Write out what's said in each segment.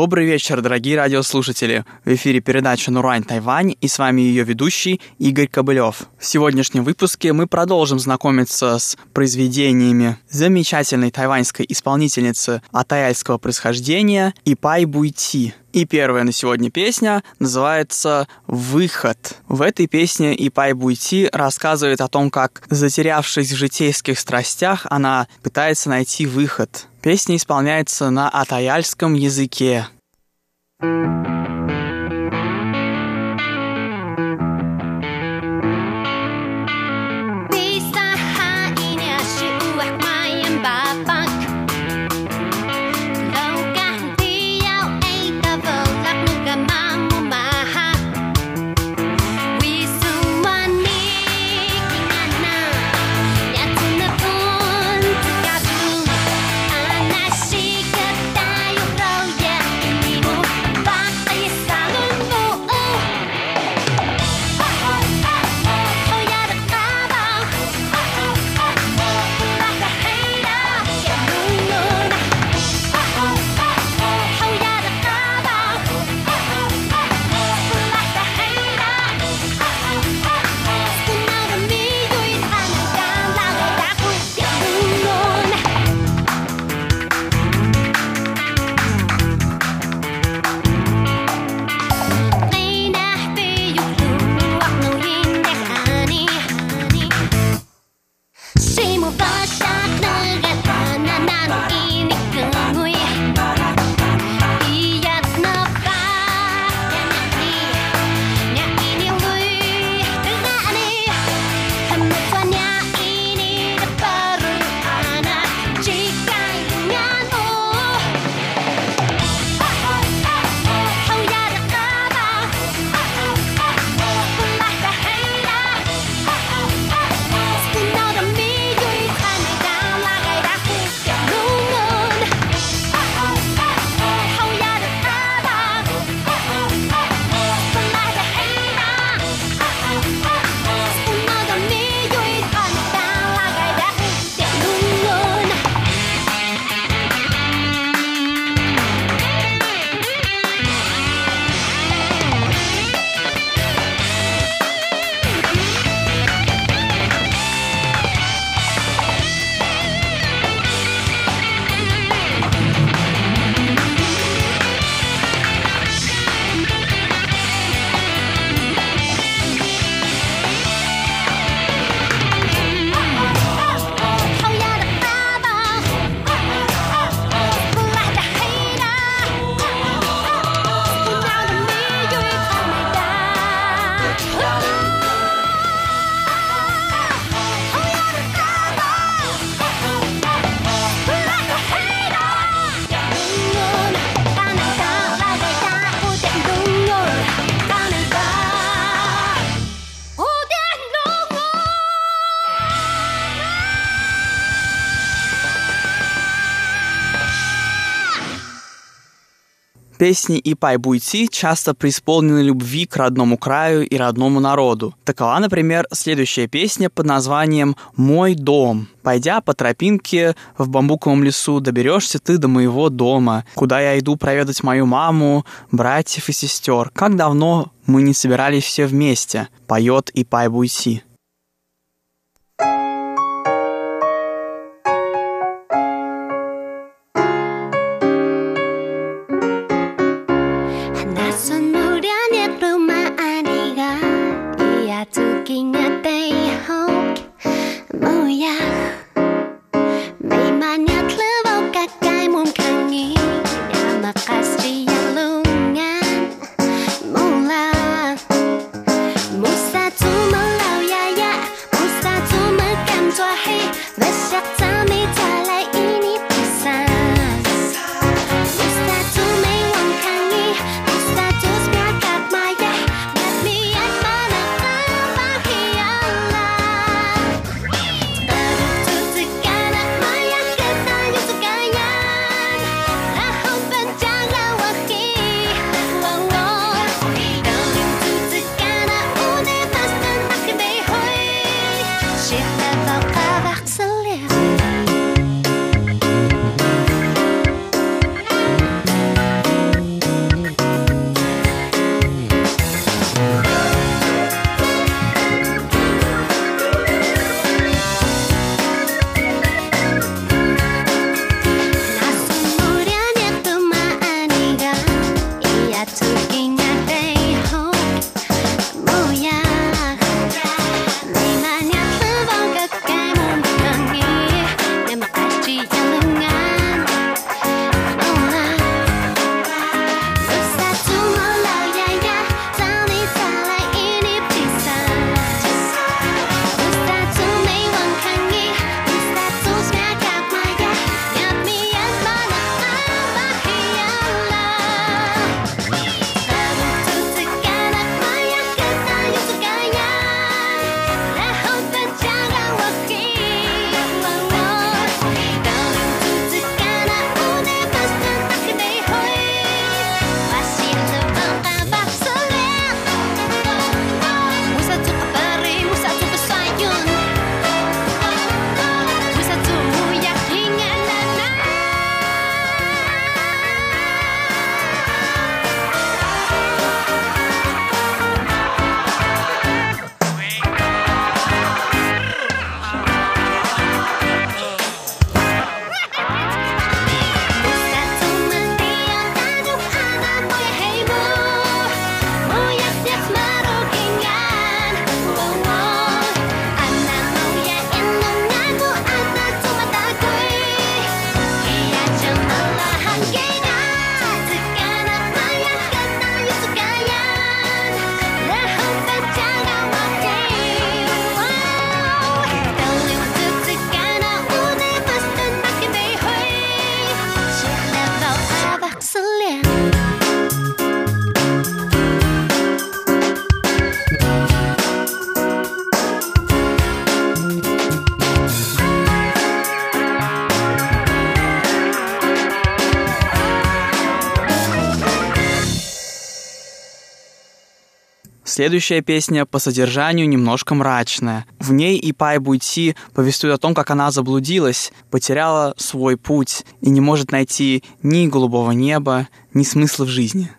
Добрый вечер, дорогие радиослушатели. В эфире передача «Нурань Тайвань» и с вами ее ведущий Игорь Кобылев. В сегодняшнем выпуске мы продолжим знакомиться с произведениями замечательной тайваньской исполнительницы атаяльского происхождения Ипай Буйти. И первая на сегодня песня называется «Выход». В этой песне Ипай Буйти рассказывает о том, как, затерявшись в житейских страстях, она пытается найти выход – Песня исполняется на атаяльском языке. Песни и Пай Буйти часто преисполнены любви к родному краю и родному народу. Такова, например, следующая песня под названием «Мой дом». Пойдя по тропинке в бамбуковом лесу, доберешься ты до моего дома, куда я иду проведать мою маму, братьев и сестер. Как давно мы не собирались все вместе, поет и Пай Буйти. Следующая песня по содержанию немножко мрачная. В ней Ипай Буйти повествует о том, как она заблудилась, потеряла свой путь и не может найти ни голубого неба, ни смысла в жизни.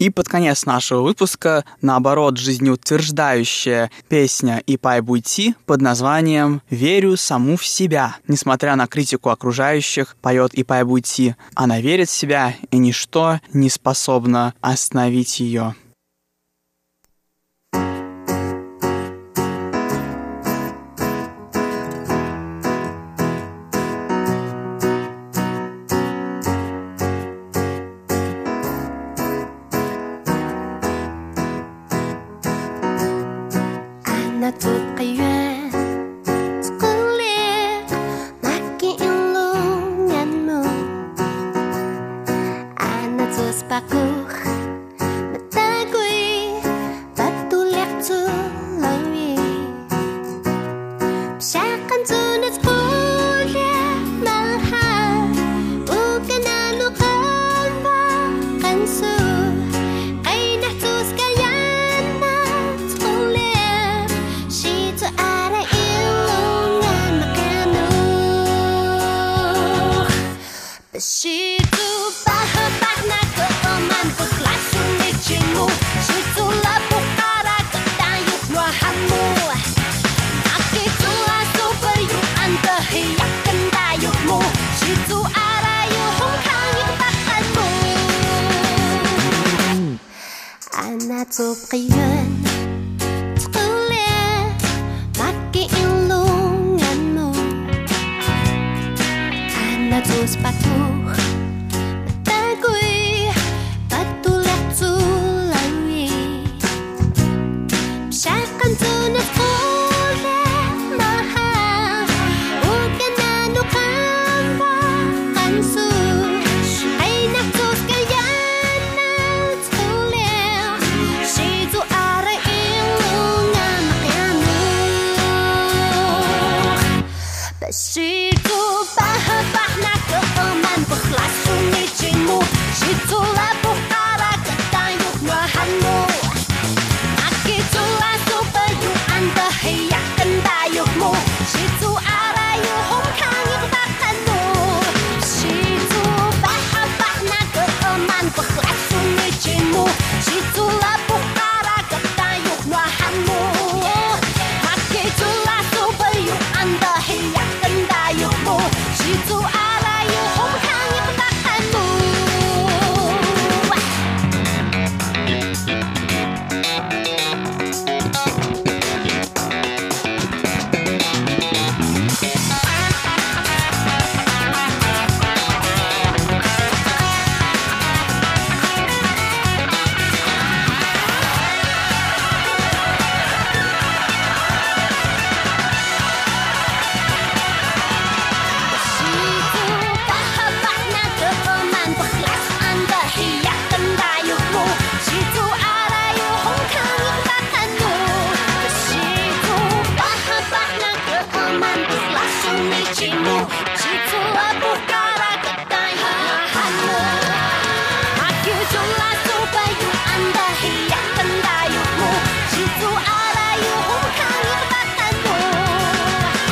И под конец нашего выпуска, наоборот, жизнеутверждающая песня «Ипай Буйти» под названием «Верю саму в себя». Несмотря на критику окружающих, поет Ипай Буйти. Она верит в себя, и ничто не способно остановить ее.